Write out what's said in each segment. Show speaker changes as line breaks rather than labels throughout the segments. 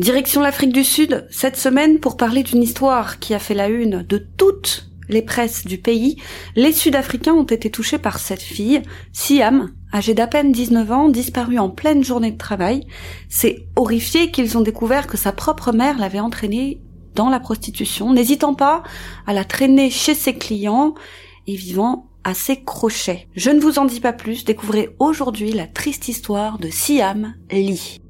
Direction l'Afrique du Sud, cette semaine pour parler d'une histoire qui a fait la une de toutes les presses du pays, les Sud-Africains ont été touchés par cette fille, Siam, âgée d'à peine 19 ans, disparue en pleine journée de travail. C'est horrifié qu'ils ont découvert que sa propre mère l'avait entraînée dans la prostitution, n'hésitant pas à la traîner chez ses clients et vivant à ses crochets. Je ne vous en dis pas plus, découvrez aujourd'hui la triste histoire de Siam Lee.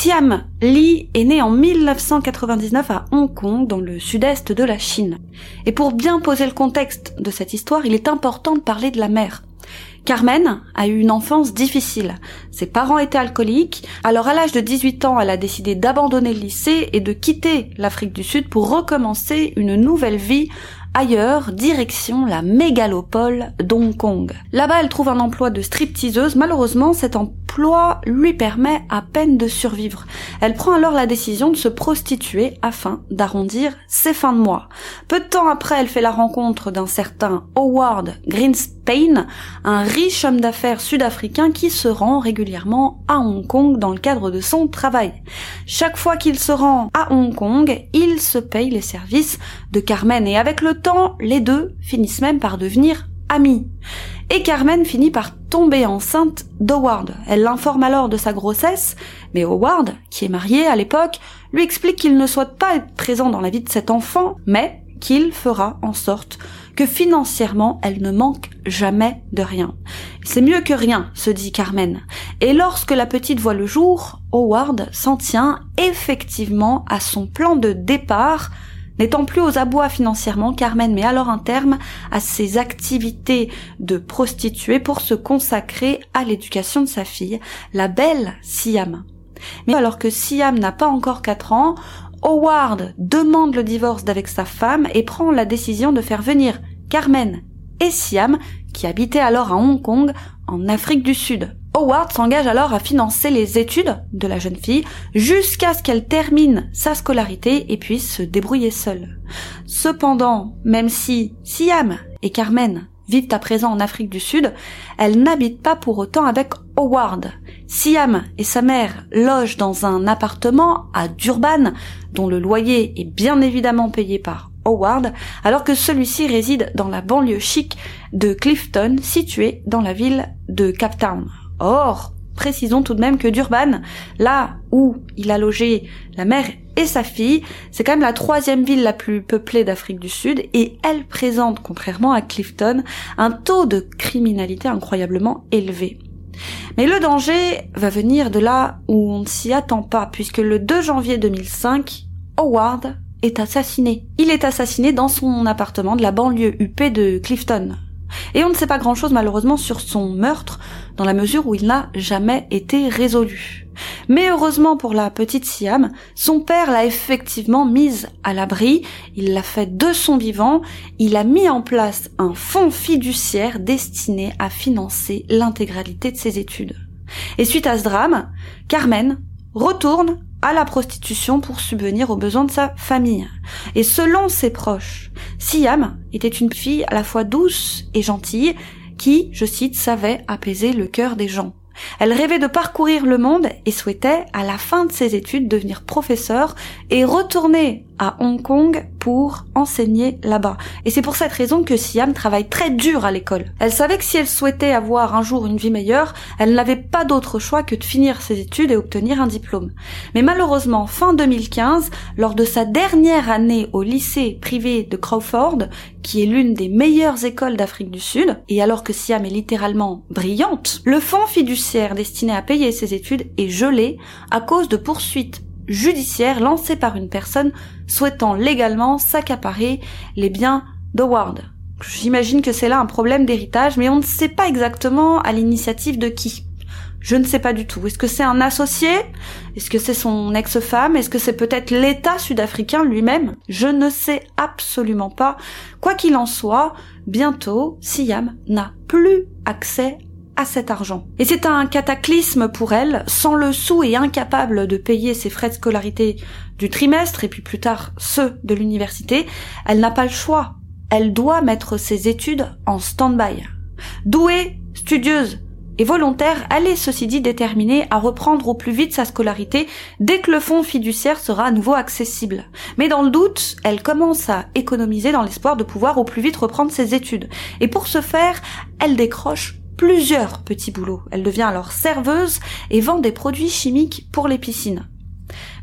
Siam Lee est né en 1999 à Hong Kong, dans le sud-est de la Chine. Et pour bien poser le contexte de cette histoire, il est important de parler de la mère. Carmen a eu une enfance difficile. Ses parents étaient alcooliques, alors à l'âge de 18 ans, elle a décidé d'abandonner le lycée et de quitter l'Afrique du Sud pour recommencer une nouvelle vie Ailleurs, direction la mégalopole d'Hong Kong. Là-bas, elle trouve un emploi de stripteaseuse. Malheureusement, cet emploi lui permet à peine de survivre. Elle prend alors la décision de se prostituer afin d'arrondir ses fins de mois. Peu de temps après, elle fait la rencontre d'un certain Howard Greenspan, un riche homme d'affaires sud-africain qui se rend régulièrement à Hong Kong dans le cadre de son travail. Chaque fois qu'il se rend à Hong Kong, il se paye les services de Carmen et avec le temps, les deux finissent même par devenir amis. Et Carmen finit par tomber enceinte d'Howard. Elle l'informe alors de sa grossesse, mais Howard, qui est marié à l'époque, lui explique qu'il ne souhaite pas être présent dans la vie de cet enfant, mais qu'il fera en sorte que financièrement elle ne manque jamais de rien. C'est mieux que rien, se dit Carmen. Et lorsque la petite voit le jour, Howard s'en tient effectivement à son plan de départ N'étant plus aux abois financièrement, Carmen met alors un terme à ses activités de prostituée pour se consacrer à l'éducation de sa fille, la belle Siam. Mais alors que Siam n'a pas encore 4 ans, Howard demande le divorce d'avec sa femme et prend la décision de faire venir Carmen et Siam, qui habitaient alors à Hong Kong, en Afrique du Sud. Howard s'engage alors à financer les études de la jeune fille jusqu'à ce qu'elle termine sa scolarité et puisse se débrouiller seule. Cependant, même si Siam et Carmen vivent à présent en Afrique du Sud, elles n'habitent pas pour autant avec Howard. Siam et sa mère logent dans un appartement à Durban, dont le loyer est bien évidemment payé par Howard, alors que celui-ci réside dans la banlieue chic de Clifton, située dans la ville de Cape Town. Or, précisons tout de même que Durban, là où il a logé la mère et sa fille, c'est quand même la troisième ville la plus peuplée d'Afrique du Sud et elle présente, contrairement à Clifton, un taux de criminalité incroyablement élevé. Mais le danger va venir de là où on ne s'y attend pas, puisque le 2 janvier 2005, Howard est assassiné. Il est assassiné dans son appartement de la banlieue UP de Clifton. Et on ne sait pas grand-chose malheureusement sur son meurtre, dans la mesure où il n'a jamais été résolu. Mais heureusement pour la petite Siam, son père l'a effectivement mise à l'abri, il l'a fait de son vivant, il a mis en place un fonds fiduciaire destiné à financer l'intégralité de ses études. Et suite à ce drame, Carmen retourne à la prostitution pour subvenir aux besoins de sa famille. Et selon ses proches, Siam était une fille à la fois douce et gentille qui, je cite, savait apaiser le cœur des gens. Elle rêvait de parcourir le monde et souhaitait, à la fin de ses études, devenir professeur et retourner à Hong Kong pour enseigner là-bas. Et c'est pour cette raison que Siam travaille très dur à l'école. Elle savait que si elle souhaitait avoir un jour une vie meilleure, elle n'avait pas d'autre choix que de finir ses études et obtenir un diplôme. Mais malheureusement, fin 2015, lors de sa dernière année au lycée privé de Crawford, qui est l'une des meilleures écoles d'Afrique du Sud, et alors que Siam est littéralement brillante, le fonds fiduciaire destiné à payer ses études est gelé à cause de poursuites judiciaire lancé par une personne souhaitant légalement s'accaparer les biens d'Howard. J'imagine que c'est là un problème d'héritage, mais on ne sait pas exactement à l'initiative de qui. Je ne sais pas du tout. Est-ce que c'est un associé? Est-ce que c'est son ex-femme? Est-ce que c'est peut-être l'État sud-africain lui-même? Je ne sais absolument pas. Quoi qu'il en soit, bientôt, Siam n'a plus accès à cet argent. Et c'est un cataclysme pour elle, sans le sou et incapable de payer ses frais de scolarité du trimestre et puis plus tard ceux de l'université, elle n'a pas le choix elle doit mettre ses études en stand-by. Douée, studieuse et volontaire, elle est ceci dit déterminée à reprendre au plus vite sa scolarité dès que le fonds fiduciaire sera à nouveau accessible. Mais dans le doute, elle commence à économiser dans l'espoir de pouvoir au plus vite reprendre ses études. Et pour ce faire, elle décroche plusieurs petits boulots. Elle devient alors serveuse et vend des produits chimiques pour les piscines.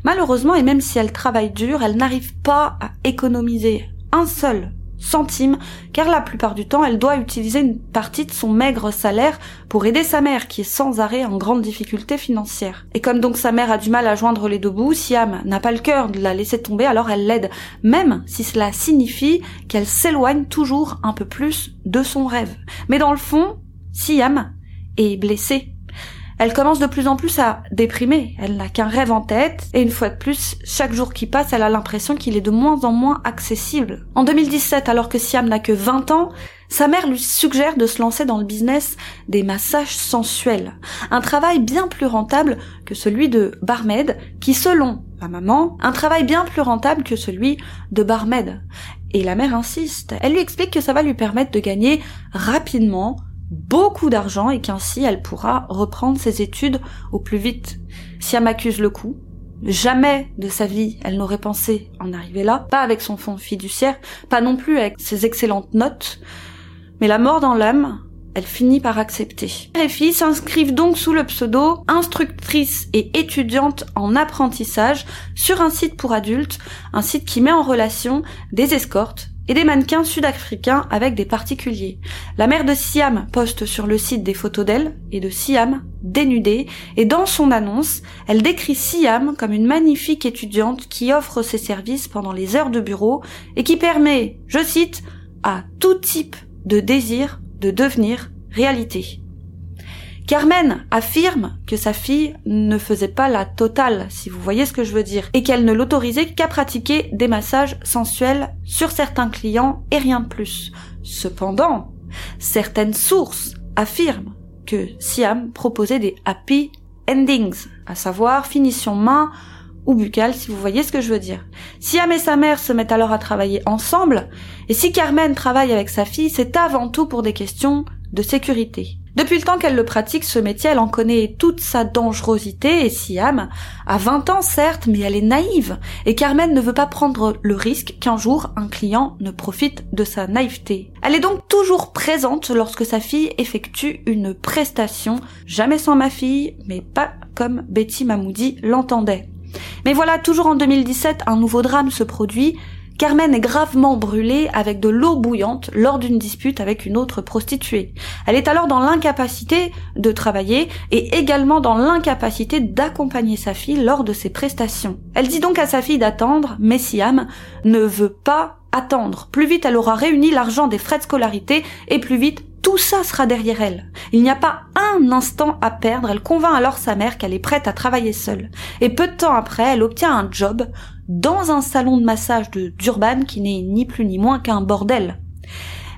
Malheureusement, et même si elle travaille dur, elle n'arrive pas à économiser un seul centime, car la plupart du temps, elle doit utiliser une partie de son maigre salaire pour aider sa mère, qui est sans arrêt en grande difficulté financière. Et comme donc sa mère a du mal à joindre les deux bouts, Siam n'a pas le cœur de la laisser tomber, alors elle l'aide, même si cela signifie qu'elle s'éloigne toujours un peu plus de son rêve. Mais dans le fond, Siam est blessée elle commence de plus en plus à déprimer. Elle n'a qu'un rêve en tête, et une fois de plus, chaque jour qui passe, elle a l'impression qu'il est de moins en moins accessible. En 2017, alors que Siam n'a que 20 ans, sa mère lui suggère de se lancer dans le business des massages sensuels. Un travail bien plus rentable que celui de barmaid, qui selon la maman, un travail bien plus rentable que celui de barmaid. Et la mère insiste. Elle lui explique que ça va lui permettre de gagner rapidement beaucoup d'argent et qu'ainsi elle pourra reprendre ses études au plus vite. Si elle m'accuse le coup, jamais de sa vie elle n'aurait pensé en arriver là, pas avec son fonds fiduciaire, pas non plus avec ses excellentes notes, mais la mort dans l'âme, elle finit par accepter. Les filles s'inscrivent donc sous le pseudo instructrice et étudiante en apprentissage sur un site pour adultes, un site qui met en relation des escortes et des mannequins sud-africains avec des particuliers. La mère de Siam poste sur le site des photos d'elle et de Siam dénudée et dans son annonce, elle décrit Siam comme une magnifique étudiante qui offre ses services pendant les heures de bureau et qui permet, je cite, à tout type de désir de devenir réalité. Carmen affirme que sa fille ne faisait pas la totale, si vous voyez ce que je veux dire, et qu'elle ne l'autorisait qu'à pratiquer des massages sensuels sur certains clients et rien de plus. Cependant, certaines sources affirment que Siam proposait des happy endings, à savoir finition main ou buccale, si vous voyez ce que je veux dire. Siam et sa mère se mettent alors à travailler ensemble, et si Carmen travaille avec sa fille, c'est avant tout pour des questions de sécurité. Depuis le temps qu'elle le pratique, ce métier, elle en connaît toute sa dangerosité et Siam a 20 ans certes, mais elle est naïve et Carmen ne veut pas prendre le risque qu'un jour un client ne profite de sa naïveté. Elle est donc toujours présente lorsque sa fille effectue une prestation, jamais sans ma fille, mais pas comme Betty Mamoudi l'entendait. Mais voilà, toujours en 2017, un nouveau drame se produit Carmen est gravement brûlée avec de l'eau bouillante lors d'une dispute avec une autre prostituée. Elle est alors dans l'incapacité de travailler et également dans l'incapacité d'accompagner sa fille lors de ses prestations. Elle dit donc à sa fille d'attendre, mais Siam ne veut pas attendre. Plus vite elle aura réuni l'argent des frais de scolarité et plus vite tout ça sera derrière elle. Il n'y a pas un instant à perdre, elle convainc alors sa mère qu'elle est prête à travailler seule. Et peu de temps après, elle obtient un job dans un salon de massage de Durban qui n'est ni plus ni moins qu'un bordel.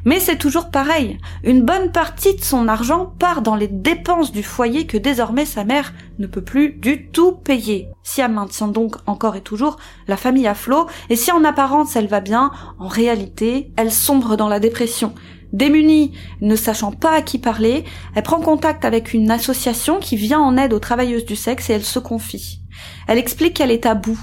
Mais c'est toujours pareil. Une bonne partie de son argent part dans les dépenses du foyer que désormais sa mère ne peut plus du tout payer. Si elle maintient donc encore et toujours la famille à flot, et si en apparence elle va bien, en réalité, elle sombre dans la dépression. Démunie, ne sachant pas à qui parler, elle prend contact avec une association qui vient en aide aux travailleuses du sexe et elle se confie. Elle explique qu'elle est à bout,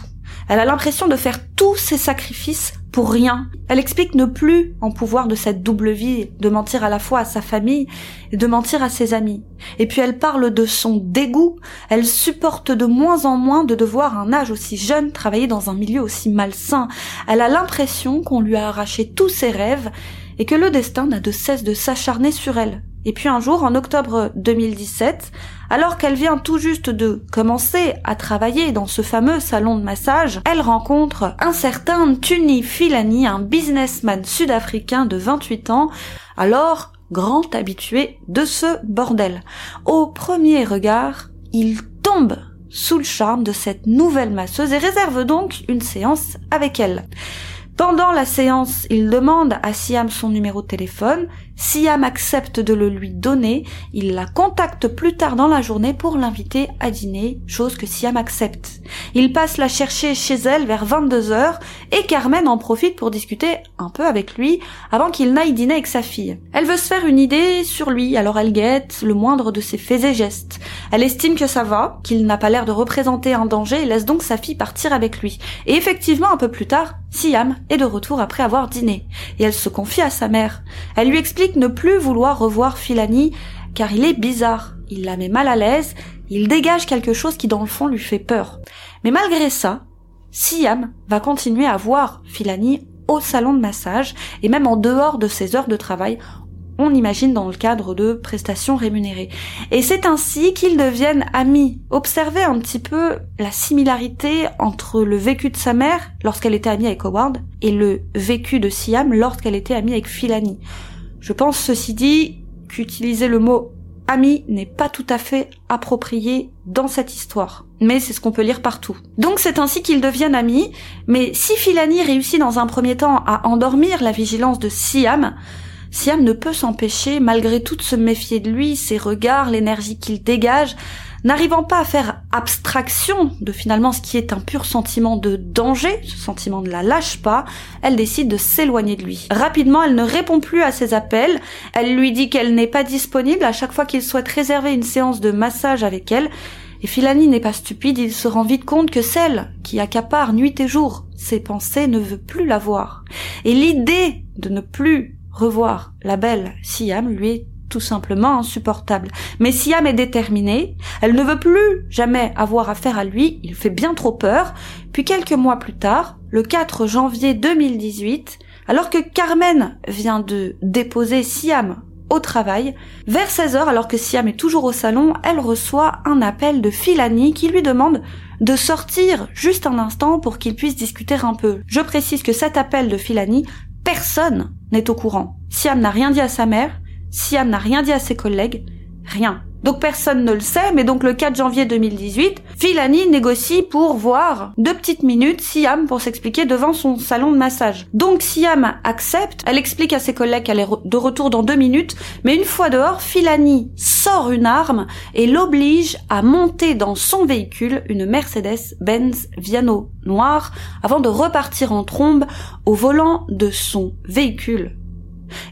elle a l'impression de faire tous ces sacrifices pour rien. Elle explique ne plus en pouvoir de cette double vie, de mentir à la fois à sa famille et de mentir à ses amis. Et puis elle parle de son dégoût. Elle supporte de moins en moins de devoir un âge aussi jeune travailler dans un milieu aussi malsain. Elle a l'impression qu'on lui a arraché tous ses rêves et que le destin n'a de cesse de s'acharner sur elle. Et puis un jour, en octobre 2017, alors qu'elle vient tout juste de commencer à travailler dans ce fameux salon de massage, elle rencontre un certain Tuni Filani, un businessman sud-africain de 28 ans, alors grand habitué de ce bordel. Au premier regard, il tombe sous le charme de cette nouvelle masseuse et réserve donc une séance avec elle. Pendant la séance, il demande à Siam son numéro de téléphone. Siam accepte de le lui donner. Il la contacte plus tard dans la journée pour l'inviter à dîner, chose que Siam accepte. Il passe la chercher chez elle vers 22 heures et Carmen en profite pour discuter un peu avec lui avant qu'il n'aille dîner avec sa fille. Elle veut se faire une idée sur lui, alors elle guette le moindre de ses faits et gestes. Elle estime que ça va, qu'il n'a pas l'air de représenter un danger et laisse donc sa fille partir avec lui. Et effectivement, un peu plus tard, Siam est de retour après avoir dîné, et elle se confie à sa mère. Elle lui explique ne plus vouloir revoir Filani, car il est bizarre, il la met mal à l'aise, il dégage quelque chose qui dans le fond lui fait peur. Mais malgré ça, Siam va continuer à voir Filani au salon de massage et même en dehors de ses heures de travail on imagine dans le cadre de prestations rémunérées. Et c'est ainsi qu'ils deviennent amis. Observez un petit peu la similarité entre le vécu de sa mère lorsqu'elle était amie avec Howard et le vécu de Siam lorsqu'elle était amie avec Filani. Je pense ceci dit qu'utiliser le mot ami n'est pas tout à fait approprié dans cette histoire. Mais c'est ce qu'on peut lire partout. Donc c'est ainsi qu'ils deviennent amis, mais si Filani réussit dans un premier temps à endormir la vigilance de Siam, Siam ne peut s'empêcher, malgré tout, de se méfier de lui, ses regards, l'énergie qu'il dégage, n'arrivant pas à faire abstraction de finalement ce qui est un pur sentiment de danger, ce sentiment ne la lâche pas, elle décide de s'éloigner de lui. Rapidement, elle ne répond plus à ses appels, elle lui dit qu'elle n'est pas disponible à chaque fois qu'il souhaite réserver une séance de massage avec elle, et Filani n'est pas stupide, il se rend vite compte que celle qui accapare nuit et jour ses pensées ne veut plus la voir. Et l'idée de ne plus revoir la belle Siam lui est tout simplement insupportable. Mais Siam est déterminée, elle ne veut plus jamais avoir affaire à lui, il fait bien trop peur, puis quelques mois plus tard, le 4 janvier 2018, alors que Carmen vient de déposer Siam au travail, vers 16 heures, alors que Siam est toujours au salon, elle reçoit un appel de Filani qui lui demande de sortir juste un instant pour qu'il puisse discuter un peu. Je précise que cet appel de Filani Personne n'est au courant. Siam n'a rien dit à sa mère, Siam n'a rien dit à ses collègues, rien. Donc personne ne le sait, mais donc le 4 janvier 2018, Filani négocie pour voir deux petites minutes Siam pour s'expliquer devant son salon de massage. Donc Siam accepte, elle explique à ses collègues qu'elle est de retour dans deux minutes, mais une fois dehors, Filani sort une arme et l'oblige à monter dans son véhicule, une Mercedes-Benz Viano noire, avant de repartir en trombe au volant de son véhicule.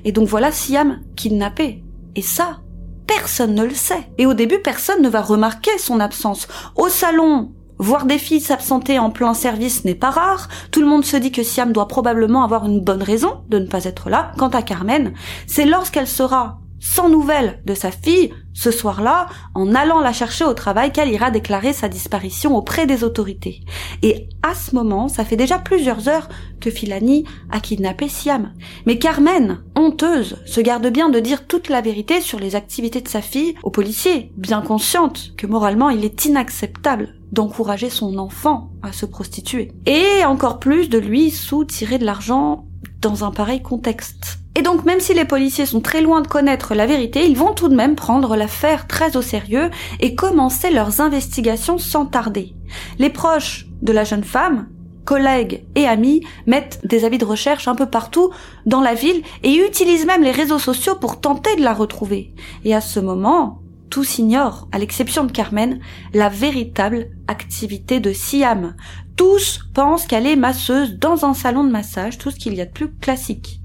Et donc voilà Siam kidnappé. Et ça, personne ne le sait. Et au début, personne ne va remarquer son absence. Au salon, voir des filles s'absenter en plein service n'est pas rare. Tout le monde se dit que Siam doit probablement avoir une bonne raison de ne pas être là. Quant à Carmen, c'est lorsqu'elle sera sans nouvelles de sa fille, ce soir-là, en allant la chercher au travail, qu'elle ira déclarer sa disparition auprès des autorités. Et à ce moment, ça fait déjà plusieurs heures que Filani a kidnappé Siam. Mais Carmen, honteuse, se garde bien de dire toute la vérité sur les activités de sa fille aux policiers, bien consciente que moralement il est inacceptable d'encourager son enfant à se prostituer. Et encore plus de lui sous-tirer de l'argent dans un pareil contexte. Et donc même si les policiers sont très loin de connaître la vérité, ils vont tout de même prendre l'affaire très au sérieux et commencer leurs investigations sans tarder. Les proches de la jeune femme, collègues et amis mettent des avis de recherche un peu partout dans la ville et utilisent même les réseaux sociaux pour tenter de la retrouver. Et à ce moment, tous ignorent, à l'exception de Carmen, la véritable activité de Siam. Tous pensent qu'elle est masseuse dans un salon de massage, tout ce qu'il y a de plus classique.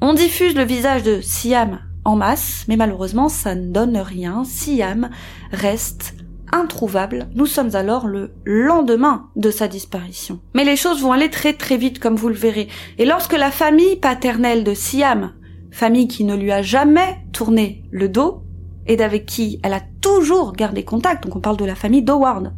On diffuse le visage de Siam en masse, mais malheureusement ça ne donne rien. Siam reste introuvable. Nous sommes alors le lendemain de sa disparition. Mais les choses vont aller très très vite comme vous le verrez. Et lorsque la famille paternelle de Siam, famille qui ne lui a jamais tourné le dos, et avec qui elle a toujours gardé contact, donc on parle de la famille d'Howard,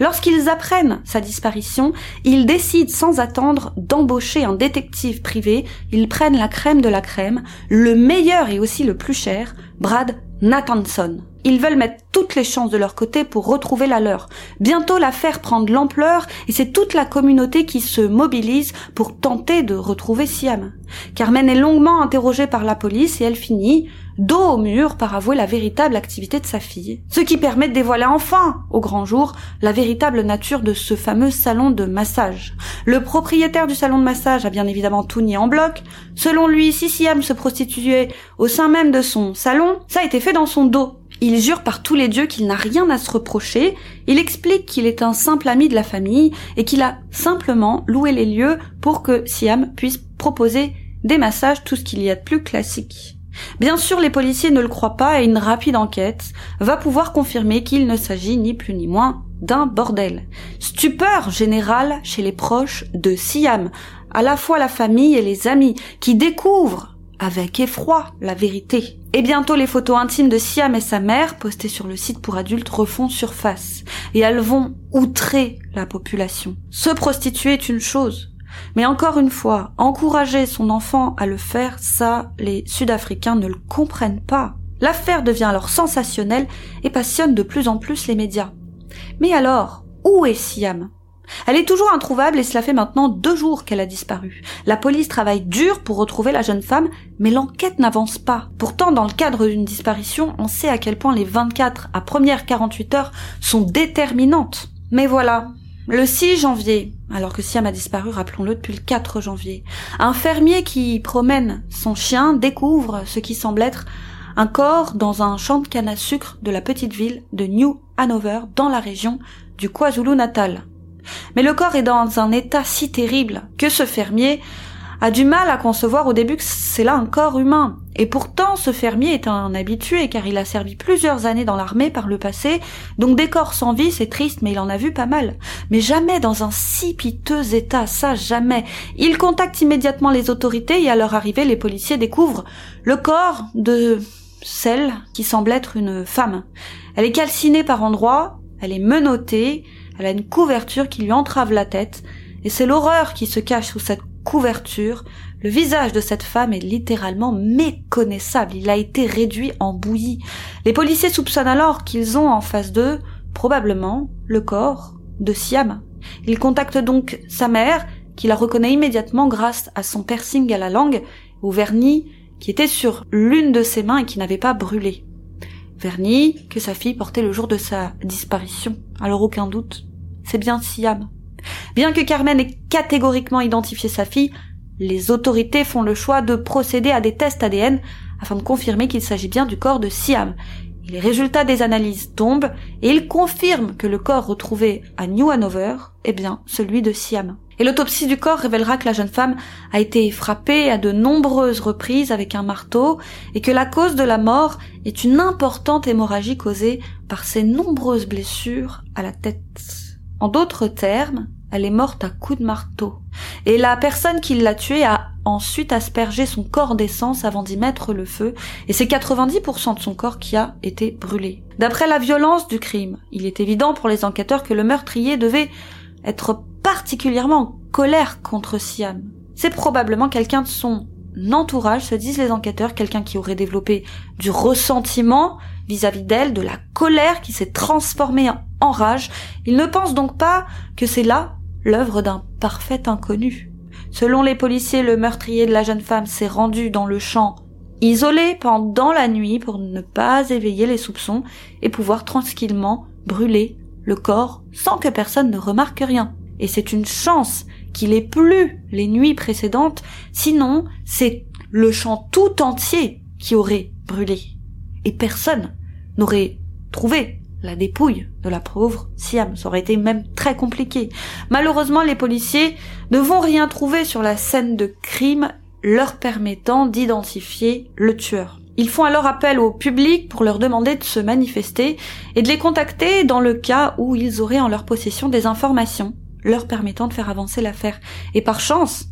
Lorsqu'ils apprennent sa disparition, ils décident sans attendre d'embaucher un détective privé, ils prennent la crème de la crème, le meilleur et aussi le plus cher, Brad Nathanson. Ils veulent mettre toutes les chances de leur côté pour retrouver la leur. Bientôt l'affaire prend de l'ampleur et c'est toute la communauté qui se mobilise pour tenter de retrouver Siam. Carmen est longuement interrogée par la police et elle finit, dos au mur, par avouer la véritable activité de sa fille. Ce qui permet de dévoiler enfin, au grand jour, la véritable nature de ce fameux salon de massage. Le propriétaire du salon de massage a bien évidemment tout nié en bloc. Selon lui, si Siam se prostituait au sein même de son salon, ça a été fait dans son dos. Il jure par tous les dieux qu'il n'a rien à se reprocher, il explique qu'il est un simple ami de la famille et qu'il a simplement loué les lieux pour que Siam puisse proposer des massages, tout ce qu'il y a de plus classique. Bien sûr, les policiers ne le croient pas et une rapide enquête va pouvoir confirmer qu'il ne s'agit ni plus ni moins d'un bordel. Stupeur générale chez les proches de Siam, à la fois la famille et les amis, qui découvrent avec effroi la vérité. Et bientôt les photos intimes de Siam et sa mère, postées sur le site pour adultes, refont surface. Et elles vont outrer la population. Se prostituer est une chose. Mais encore une fois, encourager son enfant à le faire, ça, les Sud-Africains ne le comprennent pas. L'affaire devient alors sensationnelle et passionne de plus en plus les médias. Mais alors, où est Siam? Elle est toujours introuvable et cela fait maintenant deux jours qu'elle a disparu. La police travaille dur pour retrouver la jeune femme, mais l'enquête n'avance pas. Pourtant, dans le cadre d'une disparition, on sait à quel point les 24 à premières 48 heures sont déterminantes. Mais voilà, le 6 janvier, alors que Siam a disparu, rappelons-le, depuis le 4 janvier, un fermier qui promène son chien découvre ce qui semble être un corps dans un champ de canne à sucre de la petite ville de New Hanover dans la région du KwaZulu-Natal. Mais le corps est dans un état si terrible que ce fermier a du mal à concevoir au début que c'est là un corps humain. Et pourtant, ce fermier est un habitué car il a servi plusieurs années dans l'armée par le passé, donc des corps sans vie, c'est triste, mais il en a vu pas mal. Mais jamais dans un si piteux état, ça jamais. Il contacte immédiatement les autorités et à leur arrivée, les policiers découvrent le corps de celle qui semble être une femme. Elle est calcinée par endroits, elle est menottée, elle a une couverture qui lui entrave la tête, et c'est l'horreur qui se cache sous cette couverture. Le visage de cette femme est littéralement méconnaissable. Il a été réduit en bouillie. Les policiers soupçonnent alors qu'ils ont en face d'eux, probablement, le corps de Siam. Ils contactent donc sa mère, qui la reconnaît immédiatement grâce à son piercing à la langue, au vernis qui était sur l'une de ses mains et qui n'avait pas brûlé vernis que sa fille portait le jour de sa disparition. Alors aucun doute, c'est bien Siam. Bien que Carmen ait catégoriquement identifié sa fille, les autorités font le choix de procéder à des tests ADN afin de confirmer qu'il s'agit bien du corps de Siam. les résultats des analyses tombent et ils confirment que le corps retrouvé à New Hanover est bien celui de Siam. Et l'autopsie du corps révélera que la jeune femme a été frappée à de nombreuses reprises avec un marteau et que la cause de la mort est une importante hémorragie causée par ses nombreuses blessures à la tête. En d'autres termes, elle est morte à coups de marteau. Et la personne qui l'a tuée a ensuite aspergé son corps d'essence avant d'y mettre le feu, et c'est 90% de son corps qui a été brûlé. D'après la violence du crime, il est évident pour les enquêteurs que le meurtrier devait être particulièrement en colère contre Siam. C'est probablement quelqu'un de son entourage, se disent les enquêteurs, quelqu'un qui aurait développé du ressentiment vis-à-vis d'elle, de la colère qui s'est transformée en rage. Ils ne pensent donc pas que c'est là l'œuvre d'un parfait inconnu. Selon les policiers, le meurtrier de la jeune femme s'est rendu dans le champ isolé pendant la nuit pour ne pas éveiller les soupçons et pouvoir tranquillement brûler le corps sans que personne ne remarque rien. Et c'est une chance qu'il ait plu les nuits précédentes, sinon c'est le champ tout entier qui aurait brûlé. Et personne n'aurait trouvé la dépouille de la pauvre Siam. Ça aurait été même très compliqué. Malheureusement, les policiers ne vont rien trouver sur la scène de crime leur permettant d'identifier le tueur. Ils font alors appel au public pour leur demander de se manifester et de les contacter dans le cas où ils auraient en leur possession des informations leur permettant de faire avancer l'affaire. Et par chance,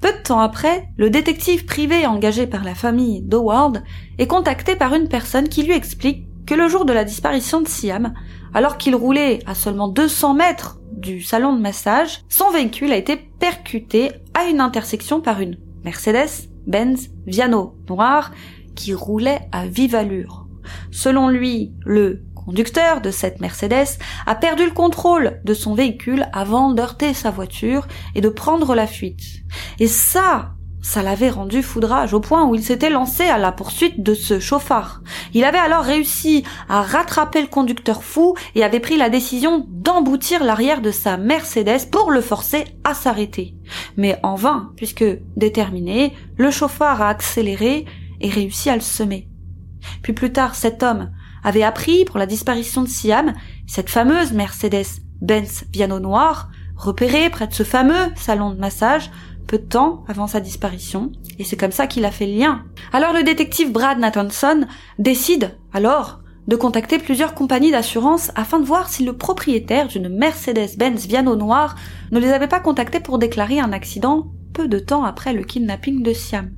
peu de temps après, le détective privé engagé par la famille d'Howard est contacté par une personne qui lui explique que le jour de la disparition de Siam, alors qu'il roulait à seulement 200 mètres du salon de massage, son véhicule a été percuté à une intersection par une Mercedes Benz Viano noire qui roulait à vive allure. Selon lui, le conducteur de cette Mercedes a perdu le contrôle de son véhicule avant d'heurter sa voiture et de prendre la fuite. Et ça, ça l'avait rendu foudrage au point où il s'était lancé à la poursuite de ce chauffard. Il avait alors réussi à rattraper le conducteur fou et avait pris la décision d'emboutir l'arrière de sa Mercedes pour le forcer à s'arrêter. Mais en vain, puisque déterminé, le chauffard a accéléré et réussi à le semer. Puis plus tard, cet homme avait appris pour la disparition de Siam, cette fameuse Mercedes Benz piano noir, repérée près de ce fameux salon de massage, peu de temps avant sa disparition, et c'est comme ça qu'il a fait le lien. Alors le détective Brad Nathanson décide alors de contacter plusieurs compagnies d'assurance afin de voir si le propriétaire d'une Mercedes-Benz Viano noir ne les avait pas contactés pour déclarer un accident peu de temps après le kidnapping de Siam.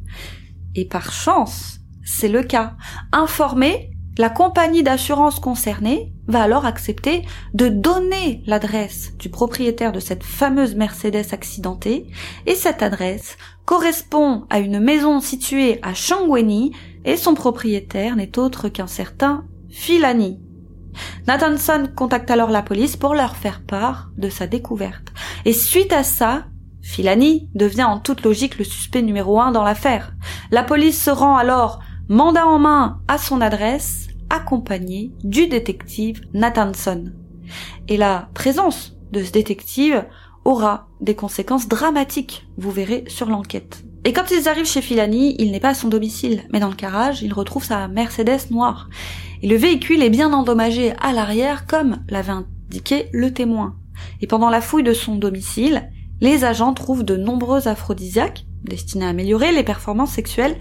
Et par chance, c'est le cas. Informé, la compagnie d'assurance concernée va alors accepter de donner l'adresse du propriétaire de cette fameuse Mercedes accidentée, et cette adresse correspond à une maison située à Shangweni, et son propriétaire n'est autre qu'un certain Filani. Nathanson contacte alors la police pour leur faire part de sa découverte. Et suite à ça, Filani devient en toute logique le suspect numéro un dans l'affaire. La police se rend alors mandat en main à son adresse, accompagné du détective Nathanson. Et la présence de ce détective aura des conséquences dramatiques, vous verrez, sur l'enquête. Et quand ils arrivent chez Filani, il n'est pas à son domicile, mais dans le garage, il retrouve sa Mercedes noire. Et le véhicule est bien endommagé à l'arrière, comme l'avait indiqué le témoin. Et pendant la fouille de son domicile, les agents trouvent de nombreux aphrodisiaques, destinés à améliorer les performances sexuelles,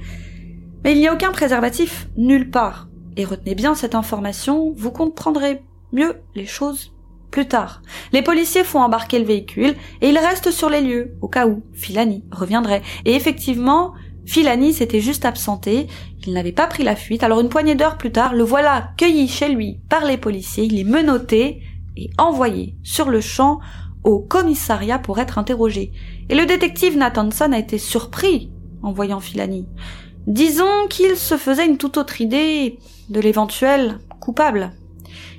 mais il n'y a aucun préservatif nulle part. Et retenez bien cette information, vous comprendrez mieux les choses plus tard. Les policiers font embarquer le véhicule et ils restent sur les lieux, au cas où Filani reviendrait. Et effectivement, Filani s'était juste absenté, il n'avait pas pris la fuite, alors une poignée d'heures plus tard, le voilà cueilli chez lui par les policiers, il est menotté et envoyé sur le champ au commissariat pour être interrogé. Et le détective Nathanson a été surpris en voyant Filani. Disons qu'il se faisait une toute autre idée de l'éventuel coupable.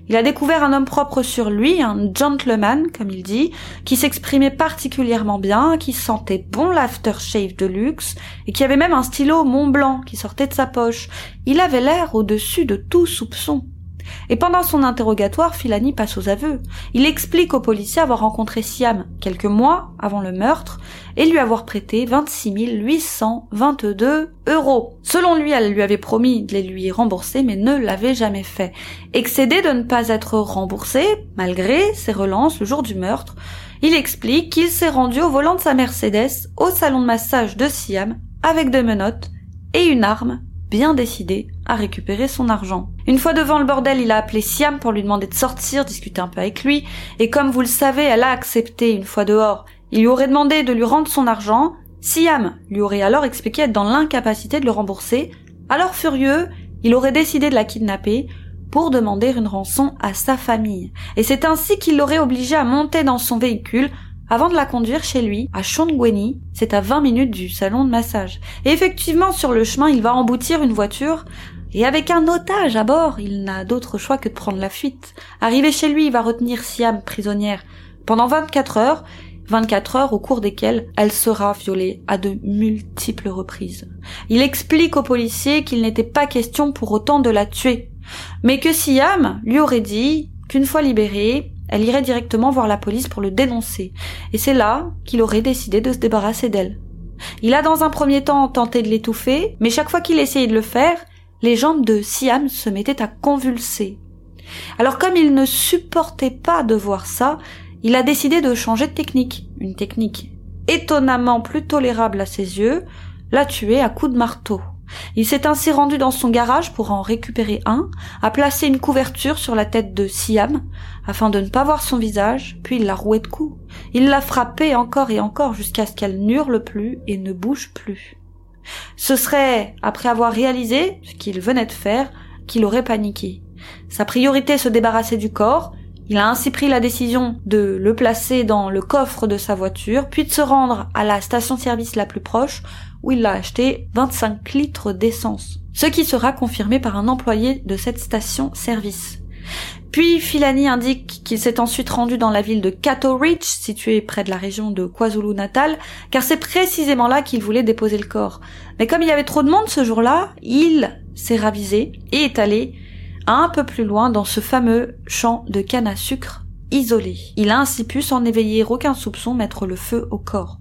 Il a découvert un homme propre sur lui, un gentleman, comme il dit, qui s'exprimait particulièrement bien, qui sentait bon l'aftershave de luxe, et qui avait même un stylo Mont Blanc qui sortait de sa poche. Il avait l'air au-dessus de tout soupçon. Et pendant son interrogatoire, Filani passe aux aveux. Il explique au policier avoir rencontré Siam quelques mois avant le meurtre et lui avoir prêté 26 822 euros. Selon lui, elle lui avait promis de les lui rembourser mais ne l'avait jamais fait. Excédé de ne pas être remboursé, malgré ses relances le jour du meurtre, il explique qu'il s'est rendu au volant de sa Mercedes au salon de massage de Siam avec des menottes et une arme bien décidé à récupérer son argent. Une fois devant le bordel, il a appelé Siam pour lui demander de sortir, discuter un peu avec lui, et comme vous le savez, elle a accepté une fois dehors. Il lui aurait demandé de lui rendre son argent, Siam lui aurait alors expliqué être dans l'incapacité de le rembourser, alors furieux, il aurait décidé de la kidnapper pour demander une rançon à sa famille. Et c'est ainsi qu'il l'aurait obligé à monter dans son véhicule avant de la conduire chez lui, à Shongweni, c'est à 20 minutes du salon de massage. Et effectivement, sur le chemin, il va emboutir une voiture, et avec un otage à bord, il n'a d'autre choix que de prendre la fuite. Arrivé chez lui, il va retenir Siam prisonnière pendant 24 heures, 24 heures au cours desquelles elle sera violée à de multiples reprises. Il explique aux policiers qu'il n'était pas question pour autant de la tuer, mais que Siam lui aurait dit qu'une fois libérée, elle irait directement voir la police pour le dénoncer, et c'est là qu'il aurait décidé de se débarrasser d'elle. Il a dans un premier temps tenté de l'étouffer, mais chaque fois qu'il essayait de le faire, les jambes de Siam se mettaient à convulser. Alors comme il ne supportait pas de voir ça, il a décidé de changer de technique, une technique étonnamment plus tolérable à ses yeux, la tuer à coups de marteau. Il s'est ainsi rendu dans son garage pour en récupérer un, a placé une couverture sur la tête de Siam, afin de ne pas voir son visage, puis il l'a roué de coups. Il l'a frappée encore et encore jusqu'à ce qu'elle n'hurle plus et ne bouge plus. Ce serait, après avoir réalisé ce qu'il venait de faire, qu'il aurait paniqué. Sa priorité se débarrasser du corps, il a ainsi pris la décision de le placer dans le coffre de sa voiture, puis de se rendre à la station-service la plus proche où il a acheté 25 litres d'essence. ce qui sera confirmé par un employé de cette station-service. Puis Filani indique qu'il s'est ensuite rendu dans la ville de Cato Ridge, située près de la région de KwaZulu-Natal, car c'est précisément là qu'il voulait déposer le corps. Mais comme il y avait trop de monde ce jour-là, il s'est ravisé et est allé un peu plus loin dans ce fameux champ de canne à sucre isolé. Il a ainsi pu, sans éveiller aucun soupçon, mettre le feu au corps.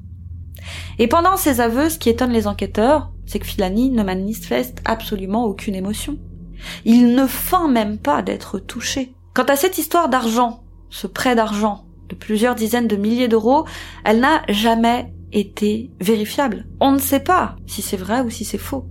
Et pendant ses aveux, ce qui étonne les enquêteurs, c'est que Filani ne manifeste absolument aucune émotion. Il ne feint même pas d'être touché. Quant à cette histoire d'argent, ce prêt d'argent de plusieurs dizaines de milliers d'euros, elle n'a jamais été vérifiable. On ne sait pas si c'est vrai ou si c'est faux.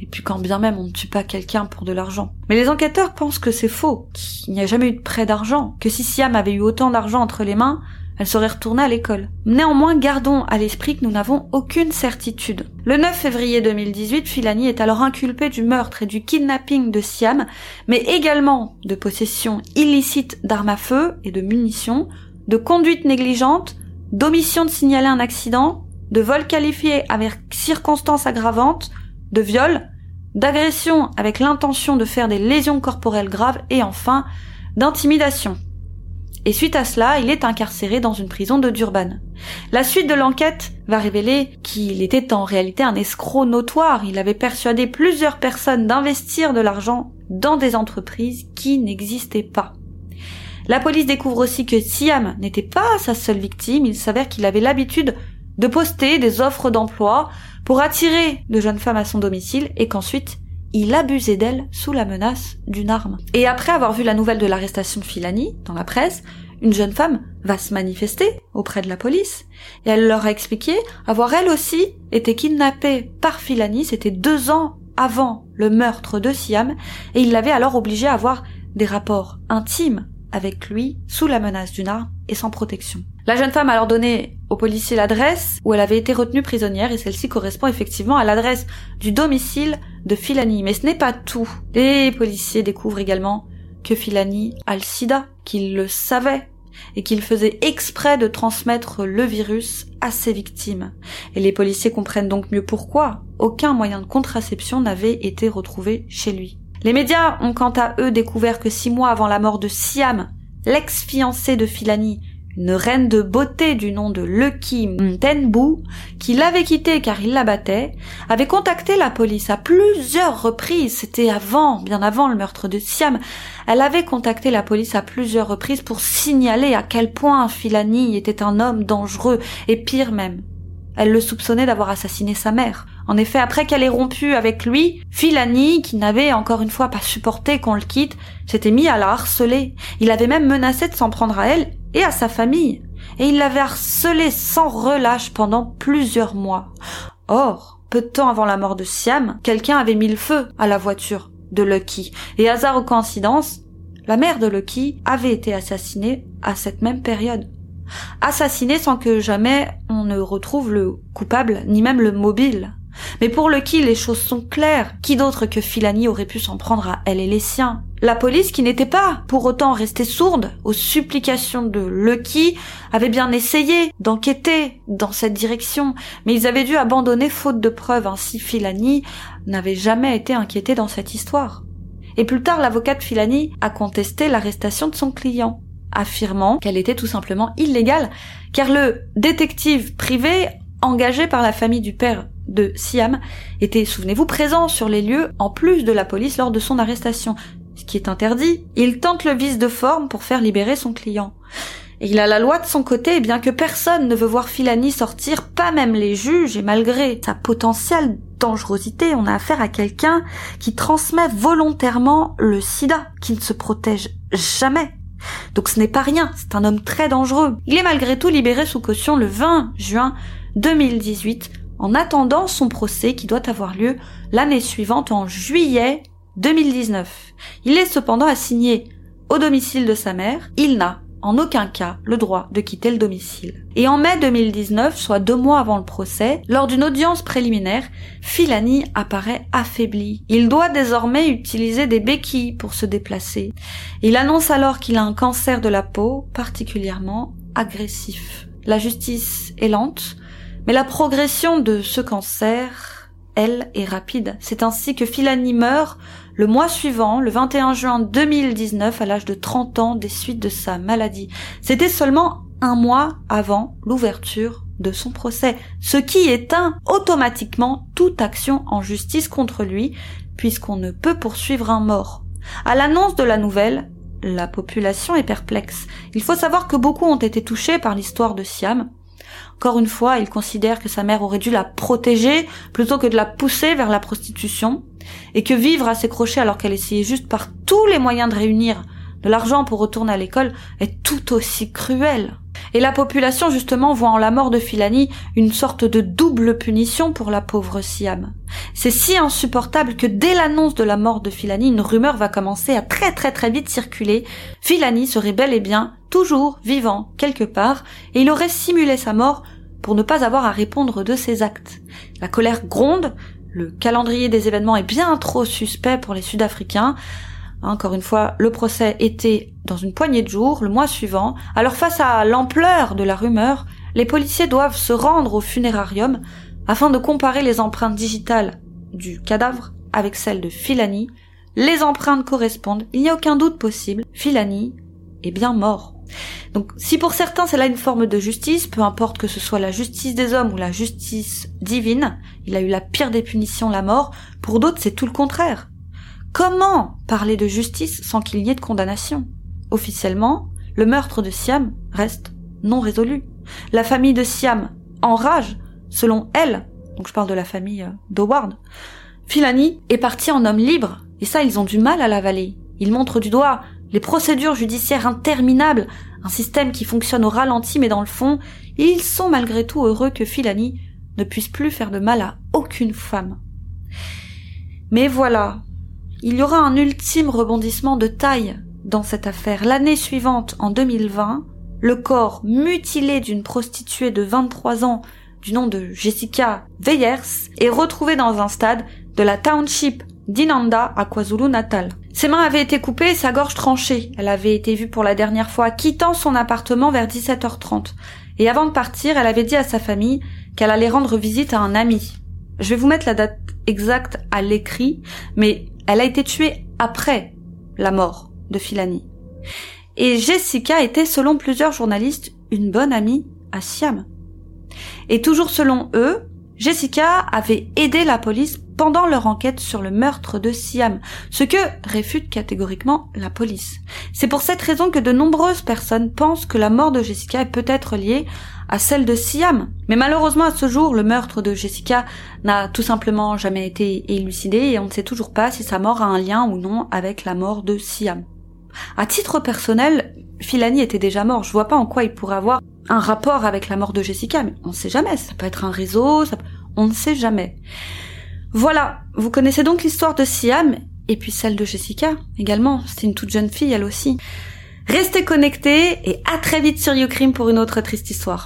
Et puis quand bien même on ne tue pas quelqu'un pour de l'argent. Mais les enquêteurs pensent que c'est faux, qu'il n'y a jamais eu de prêt d'argent, que si Siam avait eu autant d'argent entre les mains, elle serait retournée à l'école. Néanmoins, gardons à l'esprit que nous n'avons aucune certitude. Le 9 février 2018, Filani est alors inculpé du meurtre et du kidnapping de Siam, mais également de possession illicite d'armes à feu et de munitions, de conduite négligente, d'omission de signaler un accident, de vol qualifié avec circonstances aggravantes, de viol, d'agression avec l'intention de faire des lésions corporelles graves et enfin d'intimidation et suite à cela, il est incarcéré dans une prison de Durban. La suite de l'enquête va révéler qu'il était en réalité un escroc notoire. Il avait persuadé plusieurs personnes d'investir de l'argent dans des entreprises qui n'existaient pas. La police découvre aussi que Siam n'était pas sa seule victime, il s'avère qu'il avait l'habitude de poster des offres d'emploi pour attirer de jeunes femmes à son domicile et qu'ensuite il abusait d'elle sous la menace d'une arme. Et après avoir vu la nouvelle de l'arrestation de Filani dans la presse, une jeune femme va se manifester auprès de la police et elle leur a expliqué avoir elle aussi été kidnappée par Filani, c'était deux ans avant le meurtre de Siam et il l'avait alors obligée à avoir des rapports intimes avec lui sous la menace d'une arme et sans protection. La jeune femme a alors donné au policier l'adresse où elle avait été retenue prisonnière et celle-ci correspond effectivement à l'adresse du domicile de Filani. Mais ce n'est pas tout. Les policiers découvrent également que Filani a le sida, qu'il le savait et qu'il faisait exprès de transmettre le virus à ses victimes. Et les policiers comprennent donc mieux pourquoi aucun moyen de contraception n'avait été retrouvé chez lui. Les médias ont quant à eux découvert que six mois avant la mort de Siam, l'ex-fiancé de Filani, une reine de beauté du nom de Lucky Mtenbu, qui l'avait quitté car il la battait, avait contacté la police à plusieurs reprises, c'était avant, bien avant le meurtre de Siam, elle avait contacté la police à plusieurs reprises pour signaler à quel point Filani était un homme dangereux, et pire même. Elle le soupçonnait d'avoir assassiné sa mère. En effet, après qu'elle ait rompu avec lui, Filani, qui n'avait encore une fois pas supporté qu'on le quitte, s'était mis à la harceler. Il avait même menacé de s'en prendre à elle et à sa famille. Et il l'avait harcelée sans relâche pendant plusieurs mois. Or, peu de temps avant la mort de Siam, quelqu'un avait mis le feu à la voiture de Lucky. Et hasard ou coïncidence, la mère de Lucky avait été assassinée à cette même période. Assassinée sans que jamais on ne retrouve le coupable, ni même le mobile. Mais pour Lucky, les choses sont claires. Qui d'autre que Filani aurait pu s'en prendre à elle et les siens? La police, qui n'était pas pour autant restée sourde aux supplications de Lucky, avait bien essayé d'enquêter dans cette direction, mais ils avaient dû abandonner faute de preuves. Ainsi, Filani n'avait jamais été inquiété dans cette histoire. Et plus tard, l'avocat de Filani a contesté l'arrestation de son client, affirmant qu'elle était tout simplement illégale, car le détective privé engagé par la famille du père de Siam était, souvenez-vous, présent sur les lieux en plus de la police lors de son arrestation. Ce qui est interdit, il tente le vice de forme pour faire libérer son client. Et il a la loi de son côté, bien que personne ne veut voir Filani sortir, pas même les juges, et malgré sa potentielle dangerosité, on a affaire à quelqu'un qui transmet volontairement le sida, qui ne se protège jamais. Donc ce n'est pas rien, c'est un homme très dangereux. Il est malgré tout libéré sous caution le 20 juin 2018 en attendant son procès qui doit avoir lieu l'année suivante en juillet 2019. Il est cependant assigné au domicile de sa mère. Il n'a en aucun cas le droit de quitter le domicile. Et en mai 2019, soit deux mois avant le procès, lors d'une audience préliminaire, Filani apparaît affaibli. Il doit désormais utiliser des béquilles pour se déplacer. Il annonce alors qu'il a un cancer de la peau particulièrement agressif. La justice est lente, mais la progression de ce cancer elle, est rapide. C'est ainsi que Filani meurt le mois suivant, le 21 juin 2019, à l'âge de 30 ans, des suites de sa maladie. C'était seulement un mois avant l'ouverture de son procès, ce qui éteint automatiquement toute action en justice contre lui, puisqu'on ne peut poursuivre un mort. À l'annonce de la nouvelle, la population est perplexe. Il faut savoir que beaucoup ont été touchés par l'histoire de Siam. Encore une fois, il considère que sa mère aurait dû la protéger plutôt que de la pousser vers la prostitution, et que vivre à ses crochets alors qu'elle essayait juste par tous les moyens de réunir de l'argent pour retourner à l'école est tout aussi cruel. Et la population, justement, voit en la mort de Filani une sorte de double punition pour la pauvre Siam. C'est si insupportable que dès l'annonce de la mort de Filani, une rumeur va commencer à très très très vite circuler. Filani serait bel et bien toujours vivant quelque part, et il aurait simulé sa mort pour ne pas avoir à répondre de ses actes. La colère gronde, le calendrier des événements est bien trop suspect pour les Sud-Africains, encore une fois, le procès était dans une poignée de jours, le mois suivant. Alors face à l'ampleur de la rumeur, les policiers doivent se rendre au funérarium afin de comparer les empreintes digitales du cadavre avec celles de Filani. Les empreintes correspondent, il n'y a aucun doute possible, Filani est bien mort. Donc si pour certains c'est là une forme de justice, peu importe que ce soit la justice des hommes ou la justice divine, il a eu la pire des punitions, la mort, pour d'autres c'est tout le contraire. Comment parler de justice sans qu'il y ait de condamnation? Officiellement, le meurtre de Siam reste non résolu. La famille de Siam enrage, selon elle, donc je parle de la famille euh, d'Howard. Filani est parti en homme libre, et ça ils ont du mal à l'avaler. Ils montrent du doigt les procédures judiciaires interminables, un système qui fonctionne au ralenti mais dans le fond, ils sont malgré tout heureux que Filani ne puisse plus faire de mal à aucune femme. Mais voilà, il y aura un ultime rebondissement de taille dans cette affaire. L'année suivante, en 2020, le corps mutilé d'une prostituée de 23 ans du nom de Jessica Weyers est retrouvé dans un stade de la township d'Inanda à KwaZulu-Natal. Ses mains avaient été coupées et sa gorge tranchée. Elle avait été vue pour la dernière fois quittant son appartement vers 17h30. Et avant de partir, elle avait dit à sa famille qu'elle allait rendre visite à un ami. Je vais vous mettre la date exacte à l'écrit, mais elle a été tuée après la mort de Filani. Et Jessica était, selon plusieurs journalistes, une bonne amie à Siam. Et toujours selon eux, Jessica avait aidé la police pendant leur enquête sur le meurtre de Siam, ce que réfute catégoriquement la police. C'est pour cette raison que de nombreuses personnes pensent que la mort de Jessica est peut-être liée à celle de Siam. Mais malheureusement à ce jour, le meurtre de Jessica n'a tout simplement jamais été élucidé et on ne sait toujours pas si sa mort a un lien ou non avec la mort de Siam. À titre personnel, Filani était déjà mort. Je vois pas en quoi il pourrait avoir un rapport avec la mort de Jessica, mais on ne sait jamais. Ça peut être un réseau, on ne sait jamais. Voilà, vous connaissez donc l'histoire de Siam et puis celle de Jessica également. C'était une toute jeune fille elle aussi. Restez connectés et à très vite sur YouCrime pour une autre triste histoire.